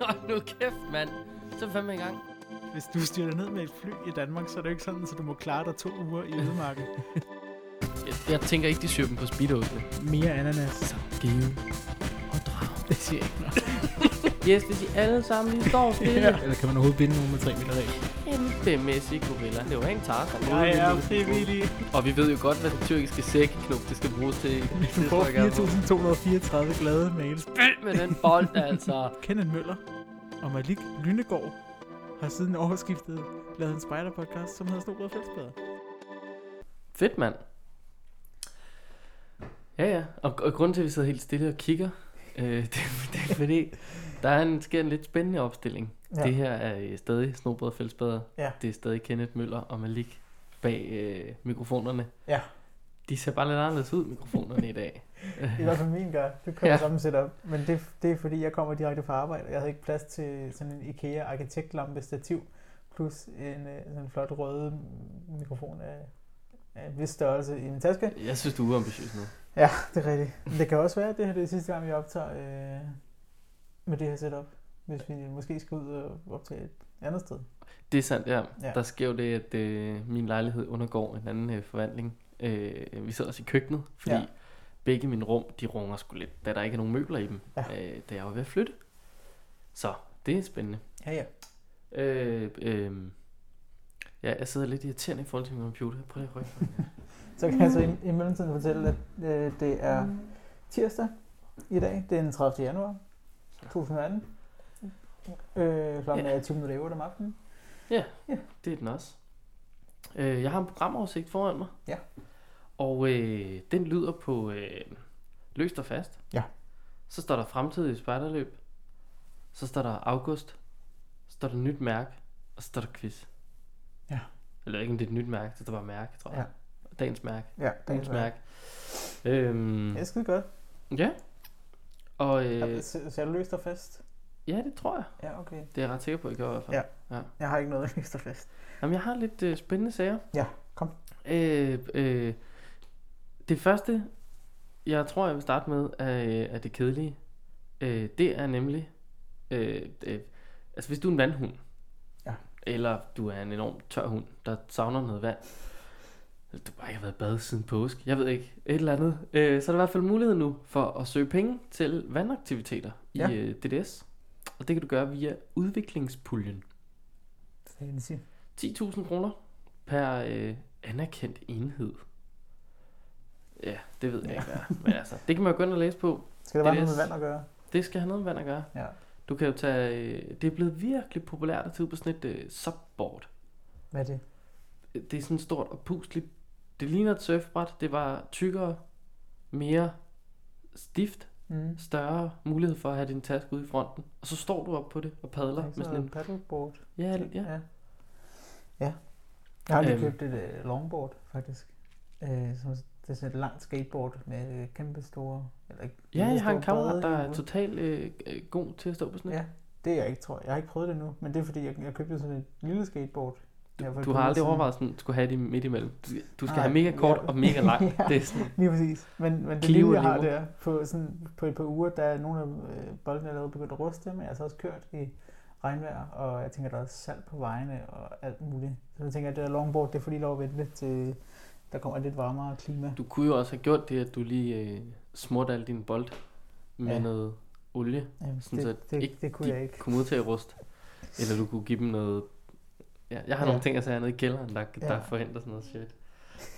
Hold nu kæft, mand. Så er vi fandme i gang. Hvis du styrter ned med et fly i Danmark, så er det ikke sådan, at du må klare dig to uger i ødemarken. Jeg, jeg tænker ikke, de syr dem på speedosene. Mere ananas. Så give og drag. Det siger jeg ikke noget. Yes, hvis I alle sammen lige står stille. ja. Eller kan man overhovedet binde nogen med 3 meter regel? Kæmpemæssig gorilla. Det var en Tarzan. Jeg er frivillig. Og vi ved jo godt, hvad det tyrkiske sækknop, det skal bruges til. Du får 4.234 glade mails. Med den bold, altså. Kenneth Møller og Malik Lynegård har siden årsskiftet lavet en spider-podcast, som hedder Snobrød Fællesbader. Fedt, mand. Ja, ja. Og, og grunden til, at vi sidder helt stille og kigger, øh, det, det er fordi, der er en, sker en lidt spændende opstilling. Ja. Det her er øh, stadig Snobrød Fællesbader. Ja. Det er stadig Kenneth Møller og Malik bag øh, mikrofonerne. Ja. De ser bare lidt anderledes ud, mikrofonerne i dag. I hvert fald min gør. Det kommer Ja. ja. samme setup. Men det, det er fordi, jeg kommer direkte fra arbejde. Jeg havde ikke plads til sådan en IKEA arkitektlampe stativ plus en øh, sådan en flot rød mikrofon af, af en vis størrelse i min taske. Jeg synes, du er uambitiøs nu. Ja, det er rigtigt. Men det kan også være, at det her det er sidste gang, vi optager øh, med det her setup. Hvis vi måske skal ud og optage et andet sted. Det er sandt, ja. ja. Ja. Der sker jo det, at øh, min lejlighed undergår en anden øh, forvandling. Øh, vi sidder også i køkkenet, fordi ja. Ja. begge mine rum, de runger sgu lidt, da der ikke er nogen møbler i dem, ja. Ja. øh, da jeg var ved at flytte. Så det er spændende. Ja, ja. Øh, øh, ja, jeg sidder lidt irriterende i forhold til min computer. Prøv lige at rykke. Så kan jeg så i, i mellemtiden fortælle, at øh, det er tirsdag i dag. Det er den 30. januar 2018. Øh, klokken Ja. er 20 minutter 8 om aftenen. det er den også. Øh, jeg har en programoversigt foran mig. Ja. Og øh, den lyder på øh, løst og fast. Ja. Så står der fremtidig spejderløb. Så står der august. Så står der nyt mærke. Og så står der quiz. Ja. Eller ikke, om det er et nyt mærke. Det står bare mærke, tror jeg. Dagens mærke. Ja, Dagens det mærke. Øhm, er skide godt. ja. Og Øh. øh, Så, så er du løst og fast? ja, det tror jeg. Ja, okay. Det er jeg ret sikker på, at jeg gør i hvert fald. Ja. Jeg har ikke noget løst og fast. Jamen, jeg har lidt øh, spændende sager. Ja, kom. Øh, øh, det første, jeg tror, jeg vil starte med, er, øh, er det kedelige. Øh, det er nemlig, øh, øh, altså hvis du er en vandhund, Ja. eller du er en enorm tør hund, der savner noget vand, du bare ikke har været bad siden påske, jeg ved ikke, et eller andet, øh, så er der i hvert fald mulighed nu for at søge penge til vandaktiviteter Ja. i øh, DDS. Og det kan du gøre via udviklingspuljen. Fancy. 10.000 kroner per øh, anerkendt enhed. Ja, det ved jeg ikke, hvad. Men altså, det kan man jo gå ind og læse på. Skal være Det er noget med vand at gøre? Det skal have noget med vand at gøre. Ja. Du kan jo tage... Øh, det er blevet virkelig populært at tage på sådan et øh, subboard. Hvad er det? Det er sådan stort og pusligt. Det ligner et surfbræt. Det var tykkere, mere stift, Mm. større mulighed for at have din taske ude i fronten. Og så står du op på det og padler med sådan en... paddleboard. Ja, ja. ja. ja. Jeg har lige Øhm. købt et uh, longboard, faktisk. Uh, som, det er sådan et langt skateboard med uh, kæmpe store... Eller Ja, jeg har en kammerat, der er totalt øh, øh, god til at stå på sådan. Ja, det er jeg ikke, tror jeg. Jeg har ikke prøvet det nu, men det er fordi, jeg, jeg købte sådan et lille skateboard. Du par har aldrig overvejet sådan, at du skulle have det midt imellem. Du, du skal Nej, have mega kort ja. og mega lang. Ja. Det er sådan, Lige præcis. Men, men det lille, jeg har der, på, sådan, på et par uger, der er nogle af øh, boldene allerede begyndt at ruste, men jeg har så også kørt i regnvejr, og jeg tænker, der er salt på vejene og alt muligt. Så jeg tænker, at det der longboard, det er fordi lov at vente til, der kommer et lidt varmere klima. du kunne jo også have gjort det, at du lige øh, smurte alle dine bold med Ja. noget olie, Jamen, sådan det, så det, ikke det kunne de jeg ikke. til at ruste. Eller du kunne give dem noget... Ja, jeg har nogle Ja. ting at sige nede i kælderen, der, der Ja. forhindrer sådan noget shit.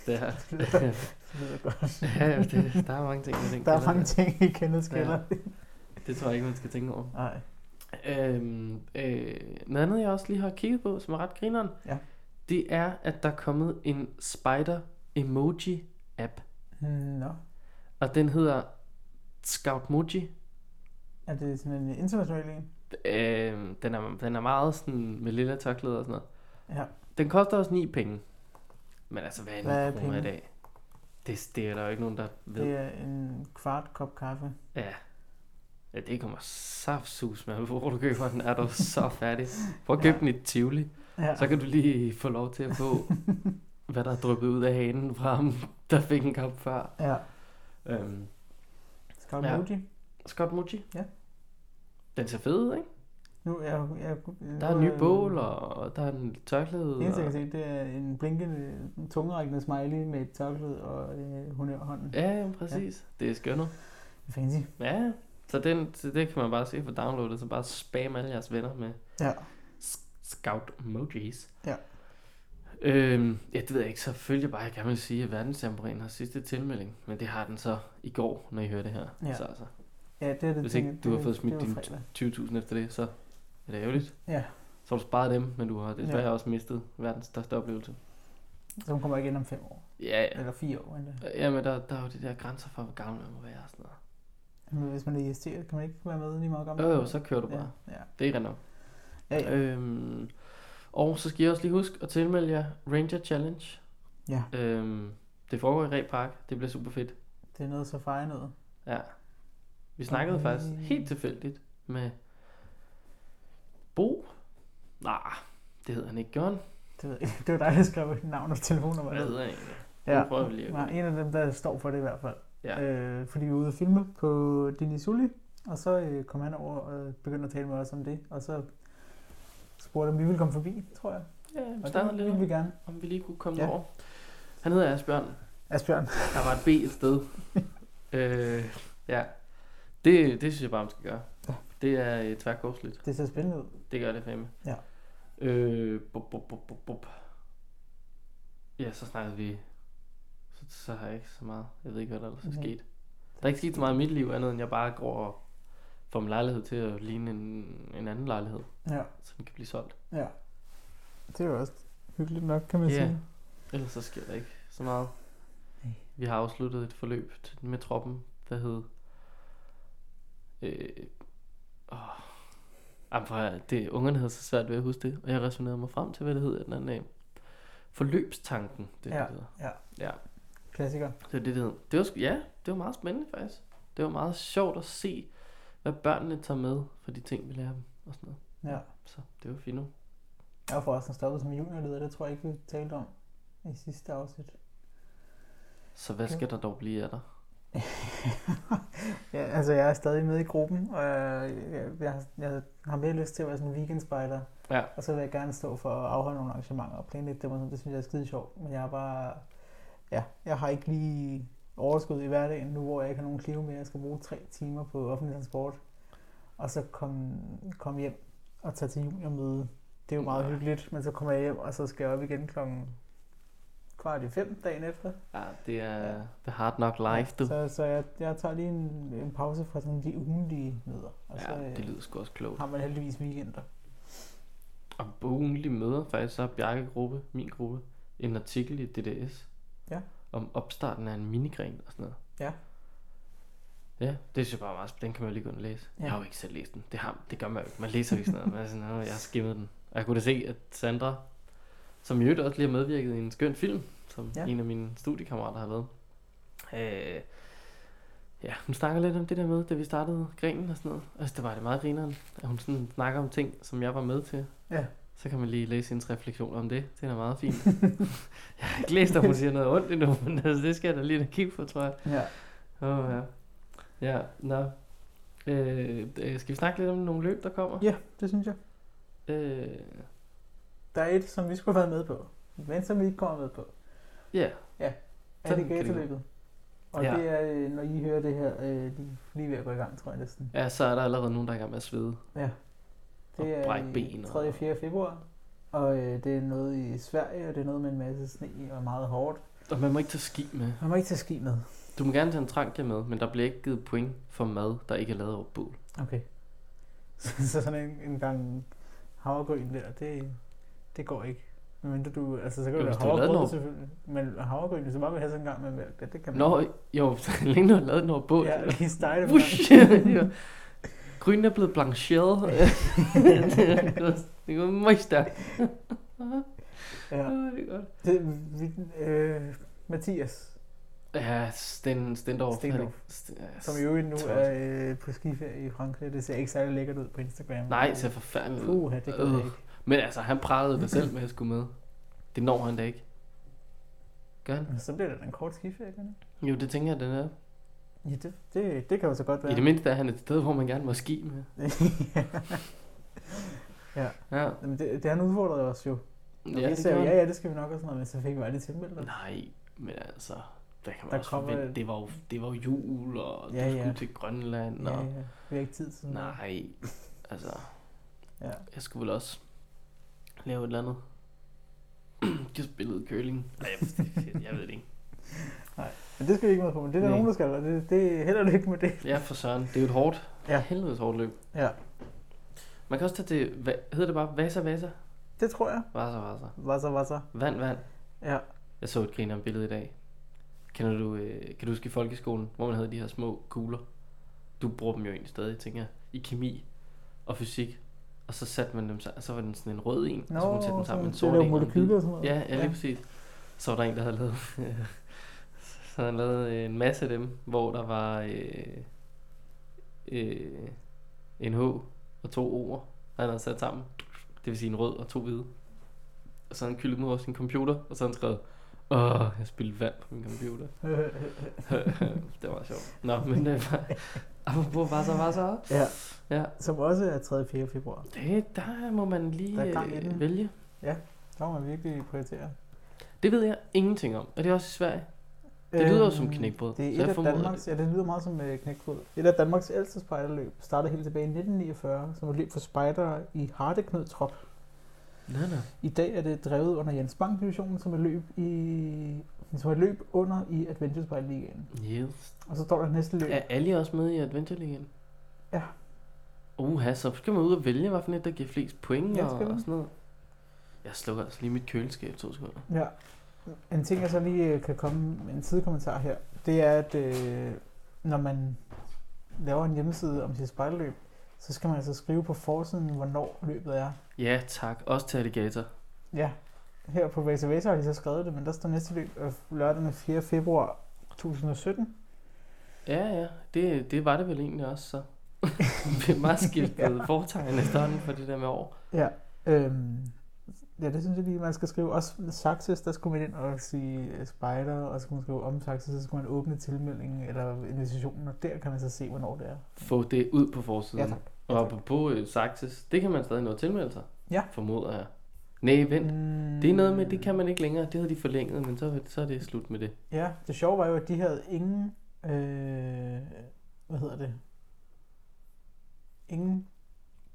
Det her. Det lyder- det lyder godt. ja, ja, det, der er mange ting i den Der er mange ting i Kenneths Ja. kælder. Det tror jeg ikke, man skal tænke over. Nej. Øhm, øh, noget andet, jeg også lige har kigget på, som er ret grineren, Ja. det er, at der er kommet en spider emoji app. Nå. Og den hedder Scoutmoji. Er det sådan en international en? Øh, den, er, den er meget sådan med lille tørklæder og sådan noget. Ja. Den koster også 9 penge. Men altså, hvad er 9 Hvad er kroner i dag? Det, det er der jo ikke nogen, der ved. Det er en kvart kop kaffe. Ja. Ja, det kommer saftsus med, hvor du køber den, er du så færdig. Prøv at købe Ja. den i Tivoli. Ja. Så kan du lige få lov til at få, hvad der er dryppet ud af hanen fra ham, der fik en kop før. Ja. Øhm, Scout Ja. Moji. Scott Mucci. Ja. Den ser fed ud, ikke? Nu, jeg, jeg, Der er en ny bål, og der er en tørklæde. Det eneste, jeg kan se, det er en blinkende, tungerækkende smiley med et tørklæde og øh, honørhånden. Ja, ja, præcis. Ja. Det er skønnet. Fancy. Ja, så, den, så det kan man bare se for downloadet, så bare spam alle jeres venner med Ja. scout emojis. Ja. Øhm, ja, det ved jeg ikke. Så følger bare, jeg gerne vil sige, at verdensjamboreen har sidste tilmelding. Men det har den så i går, når I hører det her. Ja. Så altså, Ja, det er det. Hvis ikke du har det- fået smidt det var din fredag. 20.000 efter det, så er det ærgerligt. Ja, Så har du sparet dem, men du har desværre Ja. ja. også mistet verdens største oplevelse. så hun kommer ind om fem år. Ja, ja. Eller fire år endda. Jamen, der, der er jo de der grænser for, hvor gammel man må være og sådan noget. Men hvis man er IST, kan man ikke være med lige meget gammel. Jo, jo, så kører du bare. Ja, ja. Det er rent nok. ja, ja. Øhm, og så skal jeg også lige huske at tilmelde jer Ranger Challenge. ja. Øhm, det foregår i Ræ Park. Det bliver super fedt. Det er noget så feje noget. Ja. Vi snakkede Okay. faktisk helt tilfældigt med Bo. Nej, det hedder han ikke. Gjorde? Det, ved jeg. ikke. det var dig, der skrev navn og telefonnummer. Hvad hedder han egentlig? Ja, prøver vi lige Nej, en af dem, der står for det i hvert fald. Ja. Øh, fordi vi var ude at filme på Dini Sully, og så øh, kom han over og begyndte at tale med os om det, og så spurgte om vi ville komme forbi, tror jeg. Ja, vi det lidt ville om, vi gerne. om vi lige kunne komme Ja. over. Han hedder Asbjørn. Asbjørn. Der var et B et sted. øh, ja. Det, det synes jeg bare, man skal gøre. Ja. Det er øh, tværkorsligt. Det ser spændende ud. Det gør det fandme. Ja. Øh, bup, bup, bup, bup, bup. Ja, så snakkede vi. Så, så har jeg ikke så meget. Jeg ved ikke, hvad der ellers er Nej. sket. Der er ikke sket så meget i mit liv, andet end jeg bare går og får min lejlighed til at ligne en, en anden lejlighed, Ja, så den kan blive solgt. ja. Det er jo også hyggeligt nok, kan man Ja. sige. Ellers så sker der ikke så meget. Nej. Vi har afsluttet et forløb med troppen, der hed... Øh, åh, Jamen, for det, ungerne havde så svært ved at huske det, og jeg resonerede mig frem til, hvad det hed den anden dag. Forløbstanken, det er Ja, det, det hedder. ja. Ja, Klassiker. det er det, det hed. Det var, ja, det var meget spændende faktisk. Det var meget sjovt at se, hvad børnene tager med for de ting, vi lærer dem og sådan noget. Ja. Så det var fint. Jeg var forresten stoppet som juniorleder, det tror jeg ikke, vi talte om i sidste afsnit. Så hvad skal der dog blive af dig? ja, altså jeg er stadig med i gruppen, og jeg, jeg, jeg, jeg har mere lyst til at være sådan en weekendspejder. Ja. Og så vil jeg gerne stå for at afholde nogle arrangementer og planlægge dem og sådan. Det synes jeg er skide sjovt. Men jeg er bare... Ja, jeg har ikke lige overskud i hverdagen nu, hvor jeg ikke har nogen klive mere. Jeg skal bruge tre timer på offentlig transport. Og så komme kom hjem og tage til juniormøde. Det er jo meget Nej. hyggeligt, men så kommer jeg hjem, og så skal jeg op igen klokken kvart i fem dagen efter. Ja, det er the hard knock life, du. Så, så jeg, jeg tager lige en, en pause fra sådan de ugenlige møder. Og så Ja, øh, det lyder sgu også klogt. har man heldigvis weekender. Og på ugenlige møder, faktisk så har Bjarke gruppe, min gruppe, en artikel i DDS. Ja. Om opstarten af en minigren og sådan noget. Ja. Ja, det synes jeg bare meget. Den kan man jo lige gå ind og læse. Ja. Jeg har jo ikke selv læst den. Det, har, det gør man jo ikke. Man læser jo ikke sådan noget. Man er sådan, "Åh, jeg har skimmet den. Og jeg kunne da se, at Sandra, som i øvrigt også lige har medvirket i en skøn film, som ja. en af mine studiekammerater har lavet. Øh, ja, hun snakker lidt om det der med, da vi startede grenen og sådan noget. Altså, det var det meget grineren, at hun sådan snakker om ting, som jeg var med til. Ja. Så kan man lige læse hendes refleksion om det. Det er meget fint. jeg har ikke læst, at hun siger noget ondt endnu, men altså, det skal jeg da lige kigge på, tror jeg. Ja. Oh, ja. Ja, nå. Øh, øh, skal vi snakke lidt om nogle løb, der kommer? ja, det synes jeg. Øh, Der er et, som vi skulle have været med på, men som vi ikke kommer med på. ja. Kan det Alligatorløbet. Og Ja. det er, øh, når I hører det her, øh, lige, lige ved at gå i gang, tror jeg næsten. ja, så er der allerede nogen, der er i gang med at svede. Ja. Og Det er i ben og- 3. og 4. februar. Og øh, det er noget i Sverige, og det er noget med en masse sne og meget hårdt. Og man må ikke tage ski med. Man må ikke tage ski med. Du må gerne tage en tranke med, men der bliver ikke givet point for mad, der ikke er lavet over bål. Okay. Så, så sådan en, en gang havregryn der, det, det går ikke. Men du, altså så kan Jo, du lave havregryn noget- selvfølgelig. Men havregryn, hvis du bare vil have sådan en gang med mælk, det, det kan man Nå, jo, længe du har lavet over bål. Ja, lige Wush! Ja. Grøn er blevet blancheret. det går- går meget stærkt. Ja. Åh, det er godt. Det, vi, øh, Mathias, Ja, Sten, Stendorf. Stendorf. Sten- ja, som i øvrigt nu Tosset. er øh, på skiferie i Frankrig. Det ser ikke særlig lækkert ud på Instagram. Nej, det ser forfærdeligt ud. Puh, det går Øh. ikke. Men altså, han pralede det selv med at skulle med. Det når han da ikke. Gør han? Så bliver det da en kort skiferie, det? Jo, det tænker jeg, den er. Ja, det, det, det kan jo så godt være. I det mindste er han et sted, hvor man gerne må ski med. Ja. Ja, Jamen, det, det han udfordrede os jo. Ja det gjorde ja, ja, det skal vi nok og sådan noget, men så fik vi aldrig tilmeldt. Nej, men altså, der kan man Der også forvente. et- Det var jo, det var jo jul, og Ja, du skulle ja. til Grønland, Ja, og... ja, vi har ikke tid til. Nej, altså, Ja. jeg skulle vel også lave et eller andet. Jeg spillede curling. Nej, jeg, jeg ved det ikke. Men det skal vi ikke med på, men det er der Nej. nogen, der skal, og det, det er heller ikke med det. Ja, for søren. Det er jo et hårdt, Ja. helvedes hårdt løb. Ja, Man kan også tage til, hvad, hedder det bare Vasa Vasa? det tror jeg. Vasa Vasa. Hvad så? Vand, vand. Ja, Jeg så et griner billede i dag. Kender du, øh, kan du huske i folkeskolen, hvor man havde de her små kugler? Du bruger dem jo egentlig stadig, tænker jeg. I kemi og fysik. Og så satte man dem, så, så var den sådan en rød en, Nå, og så kunne man sætte dem sammen med en det sort en. og en hvid. molekyler og sådan noget. Ja, ja, lige præcis. Så var der en, der havde lavet, så han lavet en masse af dem, hvor der var øh, øh, en H og to O'er, han havde sat sammen. Det vil sige en rød og to hvide. Og så han kyldet over sin computer, og så han skrevet, Åh, jeg spildte vand på min computer. det var sjovt. Nå, men det var... Apropos var så, var så. ja, Ja, som også er 3. 4. februar. det, der må man lige er øh, vælge. Der må man virkelig prioritere. Det ved jeg ingenting om. Er det også i Sverige? Det lyder jo som knækbrød, Øhm, Det er et af Danmarks, ja, det lyder meget som uh, knækbrød. Et af Danmarks ældste spejderløb startede helt tilbage i 1949, som et løb for spejdere i Hardeknud Trop. Nej, nej. I dag er det drevet under Jens Bang divisionen som et løb i som et løb under i Adventure Spejl Ligaen. Yes. Og så står der næste løb. Er Ali også med i Adventure League? Ja. Uha, så skal man ud og vælge, hvad for et, der giver flest point Ja, og, og sådan noget. Jeg slukker altså lige mit køleskab to sekunder. Ja. En ting, jeg så lige øh, kan komme med en sidekommentar her, det er, at øh, når man laver en hjemmeside om sit spejlløb, så skal man altså skrive på forsiden, hvornår løbet er. Ja, tak. Også til Alligator. Ja, her på Racer Racer har de så skrevet det, men der står næste løb øh, lørdag den 4. februar 2017. Ja, ja. Det, det var det vel egentlig også, så. Vi er meget skiftet ja. foretegn efterhånden for det der med år. Ja, øhm, ja, det synes jeg lige, man skal skrive. Også Saxes, der skulle man ind og sige øh, spider, og så skulle man skrive om Saxes, så skulle man åbne tilmeldingen eller invitationen, og der kan man så se, hvornår det er. Få det ud på forsiden. Ja, tak. Og på uh, Saxes, det kan man stadig nå at tilmelde sig. Ja. Formoder jeg. Nej, vent. Mm, Det er noget med, det kan man ikke længere. Det havde de forlænget, men så, så er det slut med det. Ja, det sjove var jo, at de havde ingen, øh, hvad hedder det, ingen,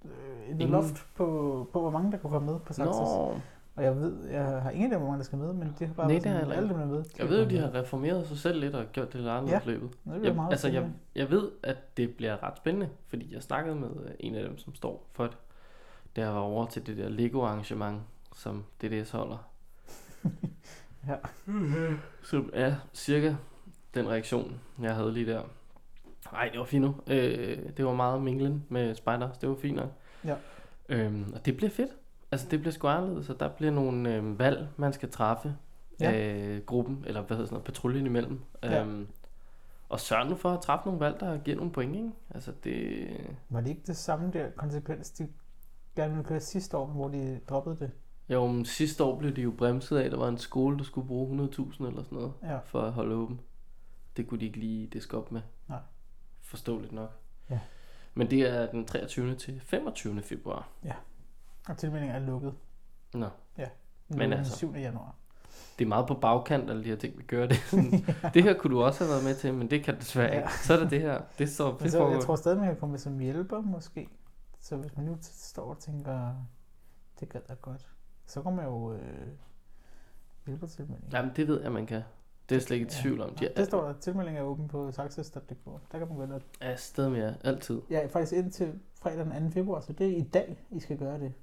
øh, et Ingen- loft på, på, hvor mange der kunne komme med på Saxes. Nå, Og jeg ved, jeg har ingen af hvor mange der skal med, men det har bare Nej, sådan, jeg alle dem er med. jeg ved jo, de har reformeret sig selv lidt og gjort det lidt anderledes Ja. løbet. Det Jeg, meget altså, jeg, jeg ved, at det bliver ret spændende, fordi jeg snakkede med øh, en af dem, som står for det. Jeg var over til det der Lego-arrangement, som DDS holder. Ja. Som er cirka den reaktion, jeg havde lige der. Nej, det var fint nu. Øh, det var meget minglen med spiders. Det var fint nok. Ja. Øhm, og det bliver fedt. Altså, det bliver sgu anderledes. Så der bliver nogle øh, valg, man skal træffe Ja. af gruppen, eller hvad hedder sådan noget, patruljen imellem. Ja. Øhm, og sørg nu for at træffe nogle valg, der giver nogle point, ikke? Altså, det... Var det ikke det samme der konsekvens, de gerne ville køre sidste år, hvor de droppede det? Jo, men sidste år blev det jo bremset af, at der var en skole, der skulle bruge 100.000 eller sådan noget, Ja. for at holde åben. Det kunne de ikke lige diske op med. Nej. Forståeligt nok. Ja. Men det er den 23. til 25. februar. Og tilmeldingen er lukket. Nå, Men Men den altså. 7. januar. det er meget på bagkant, alle de her ting, vi gør det. Sådan, det her kunne du også have været med til, men det kan du desværre Ja. ikke. Så er det det her. Det står Men det så, jeg tror stadig, man kan komme med som hjælper, måske. Så hvis man nu står og tænker, det gad jeg godt, så kommer jeg jo øh, hjælpertilmelding. Jamen, det ved jeg, man kan. Det er slet ikke i Ja. tvivl om. De Ja, det står der, tilmelding er åben på saxes.dk. Der kan man gå ind og... er afsted med jer, altid. Ja, faktisk indtil fredag den 2. februar, så det er i dag, I skal gøre det.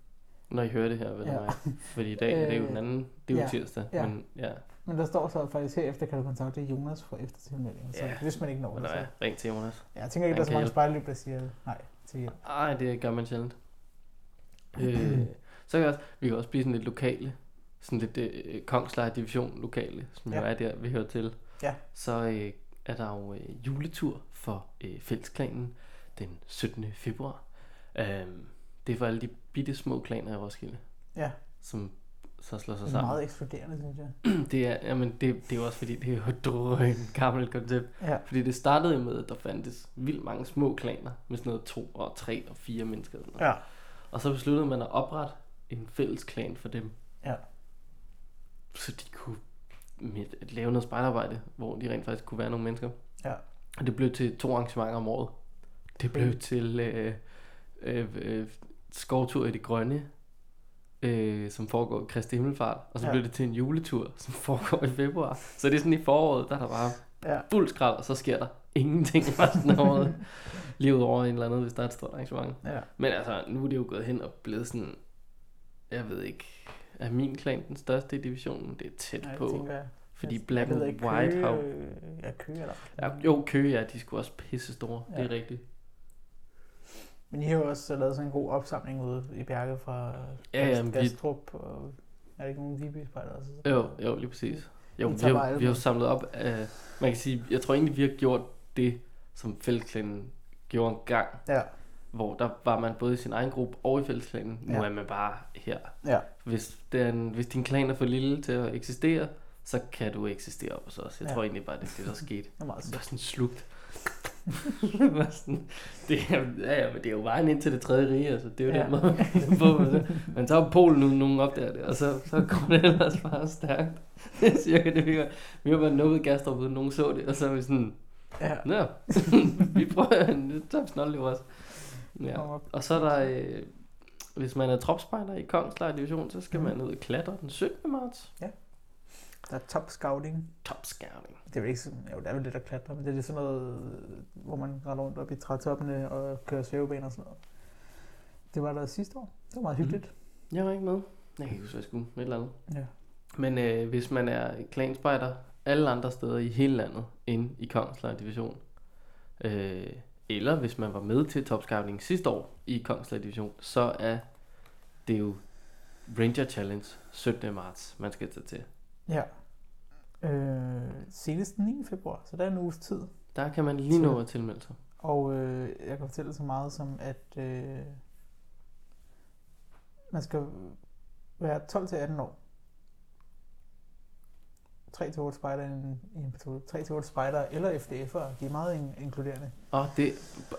Når I hører det her, vel Ja. ja. Fordi i dag er det jo den anden, det er jo Ja. tirsdag. Ja. Men ja, Men der står så faktisk herefter, kan du kontakte Jonas for eftertilmelding. Så Ja. hvis man ikke når det, så... ring til Jonas. Ja, jeg tænker ikke, der er så mange spejlløb, der siger nej til hjælp. Ej, det gør man sjældent. øh, så kan jeg også, vi kan også blive sådan lidt lokale. Sådan lidt øh, Kongslejr Division lokale, som ja. jo er der, vi hører til. Ja. Så øh, er der jo øh, juletur for øh, fællesklanen den 17. februar. Øh, det er for alle de bitte små klaner i Roskilde, Ja, som så slår sig det er sammen. meget ekskluderende, synes jeg. Det er, jamen, det, det er jo også fordi, det er jo et drøn gammelt koncept. Ja, Fordi det startede med, at der fandtes vildt mange små klaner med sådan noget to og tre og fire mennesker. og Sådan noget. ja. Og så besluttede man at oprette en fælles klan for dem. Ja. Så de kunne med, at lave noget spejderarbejde, hvor de rent faktisk kunne være nogle mennesker. Ja. Og det blev til to arrangementer om året. Det blev Okay. til øh, øh, øh, skovtur i det grønne, øh, som foregår i Kristi Himmelfart. Og så Ja. ja. blev det til en juletur, som foregår i februar. Så det er sådan i foråret, der er der bare Ja. fuld skrald, og så sker der ingenting resten af året. Lige ud over en eller anden, hvis der er et stort arrangement. Ja. Men altså, nu er det jo gået hen og blevet sådan, jeg ved ikke, er min klan den største i divisionen? Det er tæt det på. tænker jeg. Fordi Jeg- Black and White har... øh, Ja, Køge eller... Ja, jo, Køge, ja, de skulle også pisse store. Ja. Det er rigtigt. Men I har jo også lavet sådan en god opsamling ude i bjerget fra Ja, ja, Gast- men vi- Gastrup. Og er det ikke nogen viby også? Jo, jo, lige præcis. Jo, vi har, vi har samlet op af, man kan sige, jeg tror egentlig, vi har gjort det, som fællesklanen gjorde en gang, Ja, hvor der var man både i sin egen gruppe og i fællesklanen. Nu Ja. er man bare her. ja. Hvis, den, hvis din klan er for lille til at eksistere, så kan du eksistere op hos os. Jeg Ja. tror egentlig bare, det er det, der skete. Det var sådan slugt. Sådan, det er, ja, men det er jo vejen ind til det tredje rige, altså. Det er jo Ja. den måde, man kan få med det. Men så er Polen nu, nogen op der, og så, så går det ellers bare stærkt. Det er cirka det, vi var. Vi var bare nået Gastrup, uden nogen så det, og så er vi sådan, Ja. Nå, vi prøver, tager vi snart også. Ja. Og så er der, øh, hvis man er tropspejder i Kongslejr Division, så skal Mhm. man ud og klatre den 17. marts. Der er top scouting. Top scouting. Det er vel ikke sådan, jo, det er vel lidt at klatre, men det er sådan noget, hvor man render rundt op i trætoppene og kører svævebaner og sådan noget. Det var der sidste år. Det var meget hyggeligt. Jeg var ikke med. Jeg kan ikke huske, hvad jeg skulle. Et eller andet. Ja. Men øh, hvis man er klanspejder alle andre steder i hele landet, inde i Kongslejr Division, øh, eller hvis man var med til Top Scouting sidste år i Kongslejr Division, så er det jo Ranger Challenge 17. marts, man skal tage til. Ja. Øh, senest den 9. februar, så der er en uges tid. Der kan man lige nå at tilmelde sig. Og øh, jeg kan fortælle så meget som, at øh, man skal være 12-18 år. 3-8 spejder i en, i en patrulje. 3-8 spejder eller FDF'ere. De er meget in- inkluderende. Og det,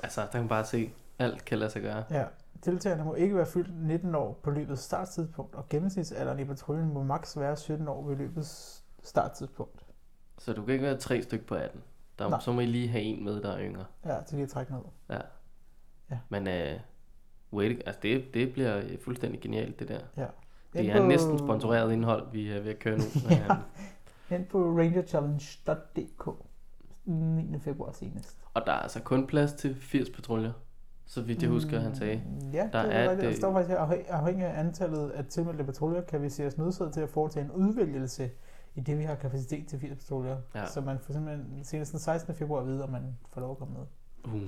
altså, der kan man bare se, alt kan lade sig gøre. Ja. Deltagerne må ikke være fyldt 19 år på løbets starttidspunkt, og gennemsnitsalderen i patruljen må maks være 17 år ved løbets starttidspunkt. Så du kan ikke være tre stykker på 18. Der, Nej. så må I lige have en med, der er yngre. Ja, til lige at trække ned. Ja. Ja. Men øh, wait, altså det, det bliver fuldstændig genialt, det der. Ja. Det er på- næsten sponsoreret indhold, vi er ved at køre nu. Ja. Ind på rangerchallenge.dk 9. februar senest. Og der er altså kun plads til 80 patruljer, så vidt jeg husker, han sagde. Mm, Ja, Der det er rigtigt. Der står faktisk her, afhæ- afhængig af antallet af tilmeldte patruljer, kan vi se os nødsaget til at foretage en udvælgelse i det, vi har kapacitet til 80 patruljer. Ja. Så man får simpelthen senest den 16. februar at vide, om man får lov at komme med. Uh.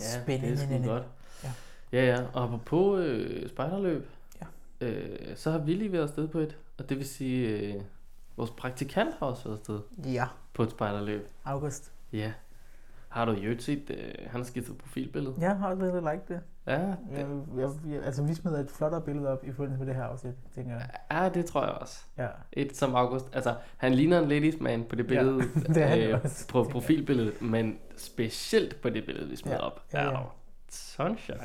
Ja, Spændende. det er sgu godt. Ja. Ja, ja. Og på øh, spejderløb, Ja. øh, så har vi lige været afsted på et. Og det vil sige, øh, vores praktikant har også været afsted Ja, på et spejderløb. august. Ja. Har du i øvrigt set, øh, han har skiftet profilbillede? Jeg har også lidt like det. Ja, det, Jeg, jeg, jeg, altså, vi smider et flottere billede op i forbindelse med det her afsnit, tænker jeg. ja, det tror jeg også. Ja, Et som August. Altså, han ligner en ladies man på det billede. det er han øh, også, På tænker jeg. profilbilledet, men specielt på det billede, vi smed Ja, op. ja, ja. Er Sunshine.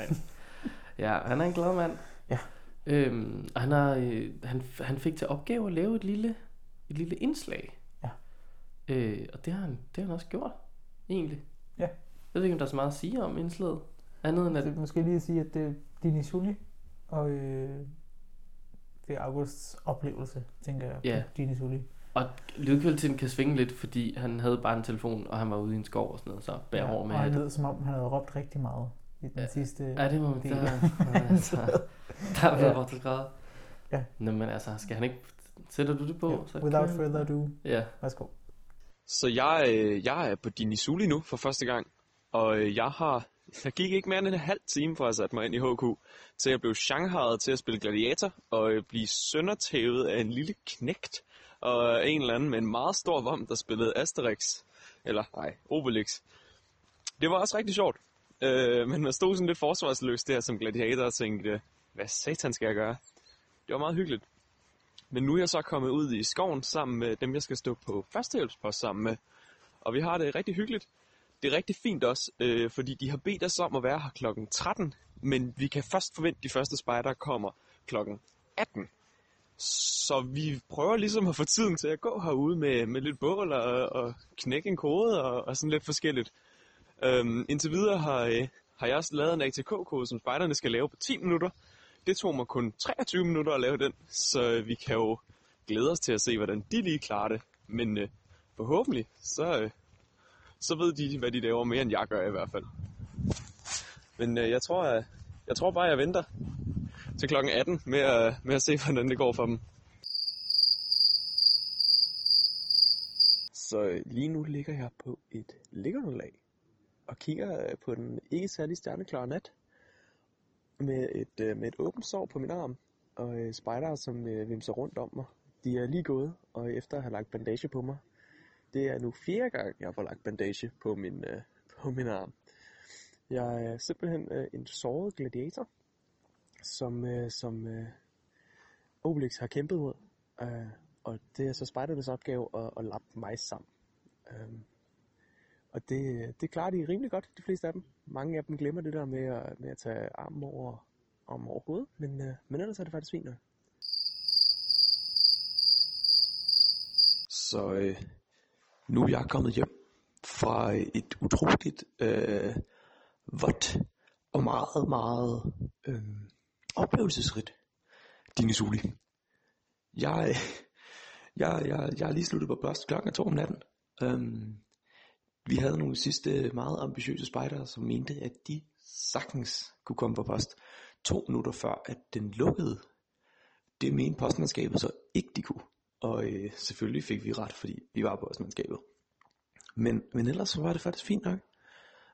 ja, han er en glad mand. Ja. Øhm, og han, har, øh, han, han fik til opgave at lave et lille, et lille indslag. Ja. Øh, og det har, han, det har han også gjort, egentlig. Ja. Jeg ved ikke, om der er så meget at sige om indslaget. Andet end at... Så måske lige at sige, at det er Dini Sully, og øh, det er Augusts oplevelse, tænker jeg, Ja. Dini Sully. Og lydkvaliteten kan svinge lidt, fordi han havde bare en telefon, og han var ude i en skov og sådan noget, så bær over med og han lød som om, han havde råbt rigtig meget i den Ja. sidste... Ja, det må man der, altså, der er Ja. blevet ja. grad. Ja. Nå, men altså, skal han ikke... Sætter du det på? Ja, så Without kører- further ado, Ja. værsgo. Så jeg, øh, jeg er på Dinisuli nu for første gang, og øh, jeg har, der gik ikke mere end en halv time fra at sætte mig ind i HQ, til jeg blev shanghajet til at spille gladiator, og øh, blive søndertævet af en lille knægt, og en eller anden med en meget stor vom, der spillede Asterix, eller nej, Obelix. Det var også rigtig sjovt, øh, men man stod sådan lidt forsvarsløs der som gladiator og tænkte, hvad satan skal jeg gøre? Det var meget hyggeligt. Men nu er jeg så kommet ud i skoven sammen med dem, jeg skal stå på førstehjælpspost sammen med. Og vi har det rigtig hyggeligt. Det er rigtig fint også, øh, fordi de har bedt os om at være her klokken 13 men vi kan først forvente, at de første spejder kommer klokken 18. Så vi prøver ligesom at få tiden til at gå herude med, med lidt bål og, og knække en kode og, og sådan lidt forskelligt. Øhm, indtil videre har, øh, har jeg også lavet en ATK-kode, som spejderne skal lave på 10 minutter. Det tog mig kun 23 minutter at lave den, så vi kan jo glæde os til at se, hvordan de lige klarer det. Men øh, forhåbentlig, så, øh, så ved de, hvad de laver mere, end jeg gør i hvert fald. Men øh, jeg, tror, jeg, jeg tror bare, jeg venter til klokken 18 med at, med at se, hvordan det går for dem. Så øh, lige nu ligger jeg på et liggerunderlag og kigger øh, på den ikke særlig stjerneklare nat med et, øh, med et åbent sår på min arm og øh, spejdere, som øh, vimser rundt om mig. De er lige gået, og efter at have lagt bandage på mig, det er nu fjerde gang, jeg har lagt bandage på min, øh, på min arm. Jeg er simpelthen øh, en såret gladiator, som, øh, som øh, Obelix har kæmpet mod. Øh, og det er så spejdernes opgave at, at lappe mig sammen. Øh, og det, det klarer de rimelig godt, de fleste af dem. Mange af dem glemmer det der med at, med at tage armen over, om over hovedet, men, øh, men ellers er det faktisk fint nok. Så øh, nu er jeg kommet hjem fra et utroligt øh, vådt og meget, meget øh, oplevelsesrigt Dinisuli. Jeg, jeg, jeg, jeg er lige sluttet på børst klokken er to om natten. Øhm, vi havde nogle sidste meget ambitiøse spejdere, som mente, at de sagtens kunne komme på post to minutter før, at den lukkede. Det mente postmandskabet så ikke, de kunne. Og øh, selvfølgelig fik vi ret, fordi vi var på postmandskabet. Men, men ellers så var det faktisk fint nok.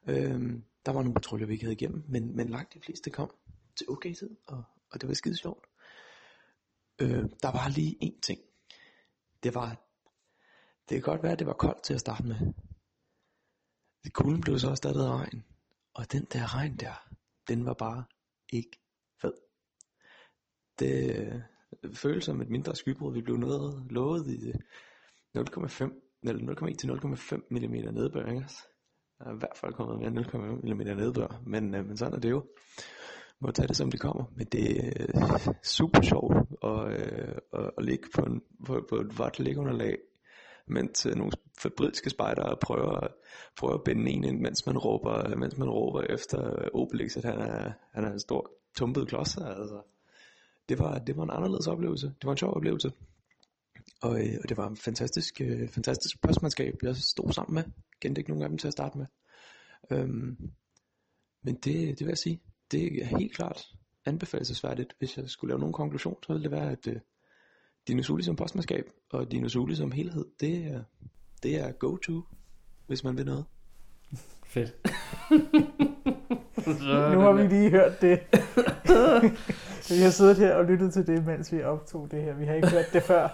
Øhm, der var nogle patruljer, vi ikke havde igennem, men, men langt de fleste kom til okay tid, og, og det var skide sjovt. Øh, der var lige en ting. Det var, det kan godt være, at det var koldt til at starte med. Det kulden blev så erstattet af regn. Og den der regn der, den var bare ikke fed. Det øh, føles som et mindre skybrud. Vi blev noget lovet i øh, 0,5 eller 0,1 til 0,5 mm nedbør, ikke? Der er i hvert fald kommet mere end 0,5 mm nedbør, men, øh, men sådan er det jo. Må tage det som det kommer, men det er øh, super sjovt at, øh, at, at ligge på, en, på, på et vådt liggeunderlag, mens øh, nogle fabrilske spejdere prøver, prøver at binde en ind, mens man råber, mens man råber efter Obelix, at han er, han er en stor tumpet klods. Altså. Det, var, det var en anderledes oplevelse. Det var en sjov oplevelse. Og, øh, og det var en fantastisk, øh, fantastisk postmandskab, jeg stod sammen med. Kendte ikke nogen af dem til at starte med. Øhm, men det, det vil jeg sige, det er helt klart anbefalesværdigt. Hvis jeg skulle lave nogen konklusion, så ville det være, at øh, Dinosuli som postmandskab og Dinosuli som helhed, det er, det er go-to, hvis man vil noget. Fedt. Nu har vi lige hørt det. vi har siddet her og lyttet til det, mens vi optog det her. Vi har ikke hørt det før.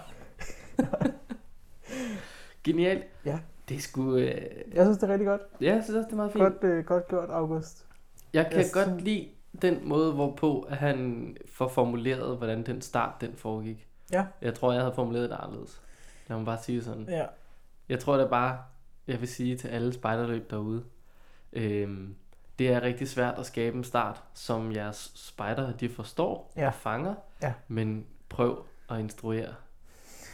Genialt. Ja. Det er sgu... Øh... Jeg synes, det er rigtig godt. Ja, jeg synes også, det er meget fint. Godt, øh, godt gjort, August. Jeg kan Jeg godt synes- lide den måde, hvorpå han får formuleret, hvordan den start den foregik. Ja. Jeg tror, jeg havde formuleret det anderledes. Lad mig bare sige sådan. Ja. Jeg tror da bare, jeg vil sige til alle spejderløb derude, øhm, det er rigtig svært at skabe en start, som jeres spejdere de forstår Ja. og fanger, Ja. men prøv at instruere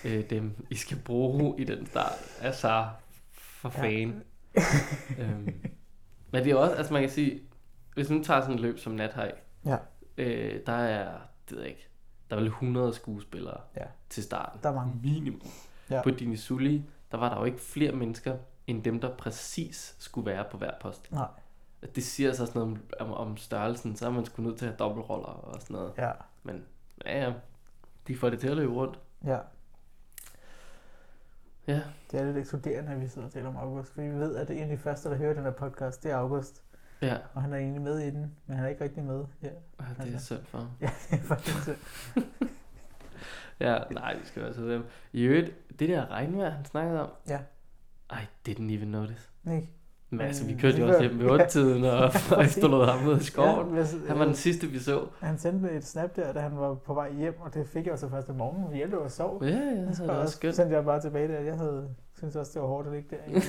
øh, dem, I skal bruge i den start. Altså, for Ja. fan. øhm, men det er også, altså man kan sige, hvis man tager sådan et løb som Nathaj, Ja. øh, der er, det ved jeg ikke, der er vel 100 skuespillere Ja. til starten. Der er mange. Minimum. Ja. På Dinisuli, der var der jo ikke flere mennesker, end dem, der præcis skulle være på hver post. Nej. Det siger så sådan noget om, om, om størrelsen, så er man sgu nødt til at have dobbeltroller og sådan noget. Ja. Men ja, ja, de får det til at løbe rundt. Ja. Ja. Det er lidt ekskluderende, at vi sidder og taler om August, fordi vi ved, at det er en af de første, der hører den her podcast, det er August. Ja. Og han er egentlig med i den, men han er ikke rigtig med her. Ja, det er synd for ham. Ja, det er faktisk synd. Ja, nej, vi skal være ved ham. I øvrigt, det der regnvejr, han snakkede om. Ja. I didn't even notice. Ikke? Men altså, vi kørte jo også hjem ved 8-tiden, og, og efterlod ham ud i skoven. Ja, han var den sidste, vi så. Han sendte et snap der, da han var på vej hjem, og det fik jeg så først om morgenen, vi hjælpede og sov. Ja, ja, så det var også skønt. sendte jeg bare tilbage der. Jeg havde, synes også, det var hårdt at ligge der i,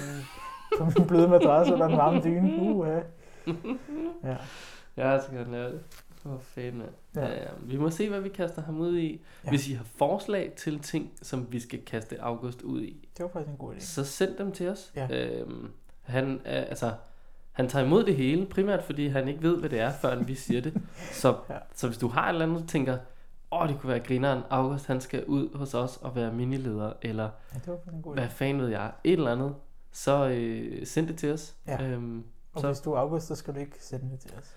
på min bløde madras under en varme dyne. Uh, ja. Jeg skal gerne lave det. Hvor fanden. Ja. Ja. Ja, vi må se, hvad vi kaster ham ud i. Ja. Ja. Hvis I har forslag til ting, som vi skal kaste August ud i, Det var faktisk en god idé. så send dem til os. Ja. Øhm, han, er, altså, han tager imod det hele, primært fordi han ikke ved, hvad det er, før vi siger det. Så, Ja. ja. så hvis du har et eller andet, tænker, åh, det kunne være grineren, August han skal ud hos os og være minileder, eller Ja, det var en god idé. hvad fanden ved jeg, et eller andet, så øh, send det til os. Ja. Øhm, Og så, hvis du er August, så skal du ikke sende det til os.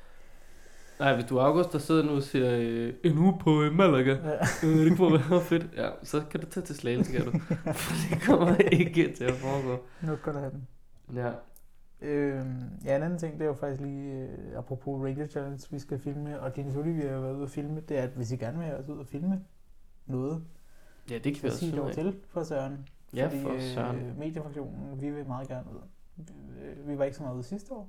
nej, hvis du er August, der sidder nu og siger, øh, en uge på øh, Malaga, Ja. øh, det kunne være fedt, ja, så kan du tage til Slagelse, kan du. For det kommer ikke til at foregå. Nu kan du have den. Ja, Øhm, ja, en anden ting, det er jo faktisk lige, øh, apropos Radio Challenge, vi skal filme, og Dennis Olivia har været ude at filme, det er, at hvis I gerne vil have os ud og filme noget, ja det kan vi så sig dog til for Søren. Ja, fordi, for Søren. Øh, mediefraktionen, vi vil meget gerne ud. Vi- Vi var ikke så meget ude sidste år.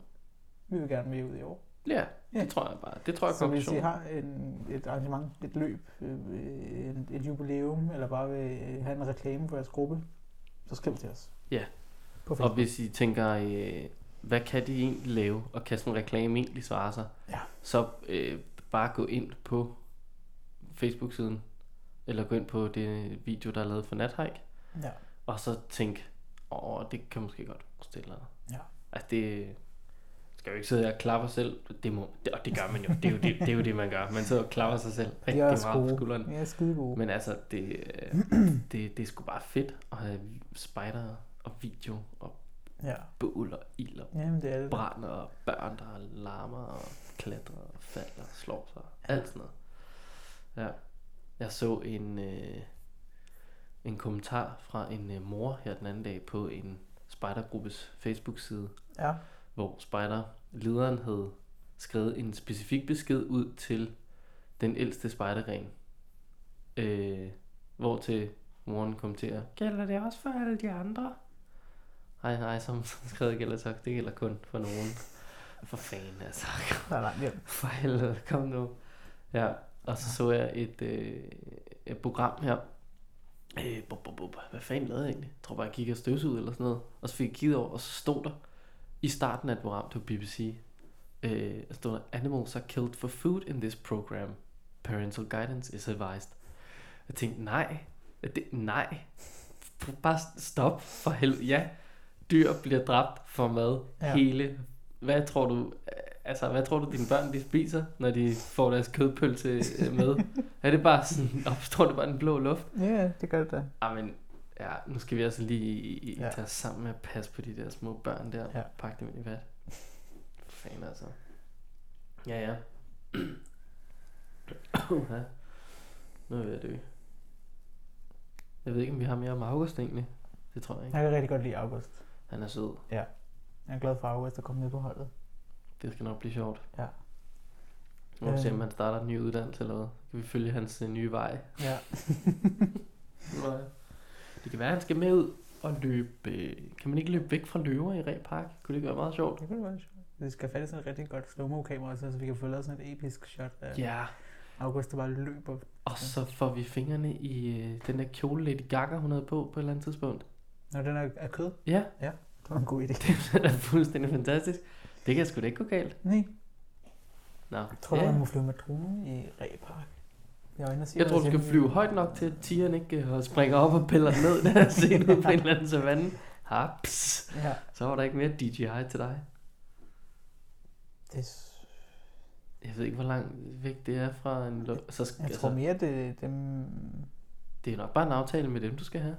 Vi vil gerne mere ud i år. Ja, Ja. det tror jeg bare. Det tror jeg Så hvis I har en, et arrangement, et løb, øh, et, et jubilæum, eller bare vil øh, have en reklame for jeres gruppe, så skriv til os. Ja. Og hvis I tænker, øh, hvad kan de egentlig lave, og kan sådan en reklame egentlig svare sig, Ja. så øh, bare gå ind på Facebook-siden, eller gå ind på det video, der er lavet for Nathike, Ja. og så tænk, åh, det kan måske godt stille noget. Ja. Altså det skal jo ikke sidde og klappe selv, det må, det, og det gør man jo, det er jo det, det, er jo det man gør, man sidder og klapper sig selv rigtig meget på skulderen. De er skide gode. Men altså, det, det, det er sgu bare fedt at have spider og video og Ja. bål og ild og Jamen, det er det. brand og børn, der larmer og klatrer og falder og slår sig. Alt sådan noget. Ja. Jeg så en, øh, en kommentar fra en øh, mor her den anden dag på en spejdergruppes Facebook-side, Ja. hvor spejderlederen havde skrevet en specifik besked ud til den ældste spejdergren. Øh, hvor til moren kommenterer, gælder det også for alle de andre? Nej, nej, som skrevet gælder så, det gælder kun for nogen. For fanden, altså. Er langt hjem. For helvede, kom nu. Ja, og så så jeg et, øh, et program her. Øh, bup, bup, bup. Hvad fanden lavede jeg egentlig? Jeg tror bare, jeg kiggede støvs ud eller sådan noget. Og så fik jeg kigget over, og så stod der i starten af et program, det var BBC, øh, stod der, Animals are killed for food in this program. Parental guidance is advised. Jeg tænkte, nej, det, nej. Bare stop for helvede. Ja, dyr bliver dræbt for mad ja. hele. Hvad tror du, altså hvad tror du dine børn de spiser, når de får deres kødpølse øh, med? er det bare sådan, opstår det bare den blå luft? Ja, det gør det da. Ah, men ja, nu skal vi altså lige Ja. ja. tage os sammen med at passe på de der små børn der. Ja. Ja. Pakke dem ind i vat. Fan altså. Ja, ja. ja. Nu er jeg ved at dø. Jeg ved ikke, om vi har mere om August egentlig. Det tror jeg ikke. Jeg kan rigtig godt lide August. Han er sød. Jeg er glad for August at komme med på holdet. Det skal nok blive sjovt. Ja. Nu må vi se, Øh. om han starter en ny uddannelse eller hvad. Kan vi følge hans øh, nye vej? Ja. Ja. Det kan være, at han skal med ud og løbe... øh, Kan man ikke løbe væk fra løver i Ræ Park? Kunne det ikke være meget sjovt? Det kunne være sjovt. Vi skal fatte sådan et rigtig godt slow-mo kamera, så vi kan få lavet sådan et episk shot af Ja. August, der bare løber. Og så får vi fingrene i øh, den der kjole Lady Gaga, hun havde på på et eller andet tidspunkt. Når den er, er kød, Ja, det var en god idé. det er fuldstændig fantastisk. Det kan sgu da ikke gå galt. Nej, Nå, jeg tror, ja. man må flyve med droner i Ræpark. Jeg og Jeg tror, du skal flyve højt nok til, at tigeren ikke øh, springer op og piller den ned, der er set ud på en eller anden savanne. Haps. Ja, Så var der ikke mere DJI til dig. det, er- Jeg ved ikke, hvor langt væk det er fra en... Lo- så skal, jeg altså, tror mere, det dem... det er nok bare en aftale med dem, du skal have.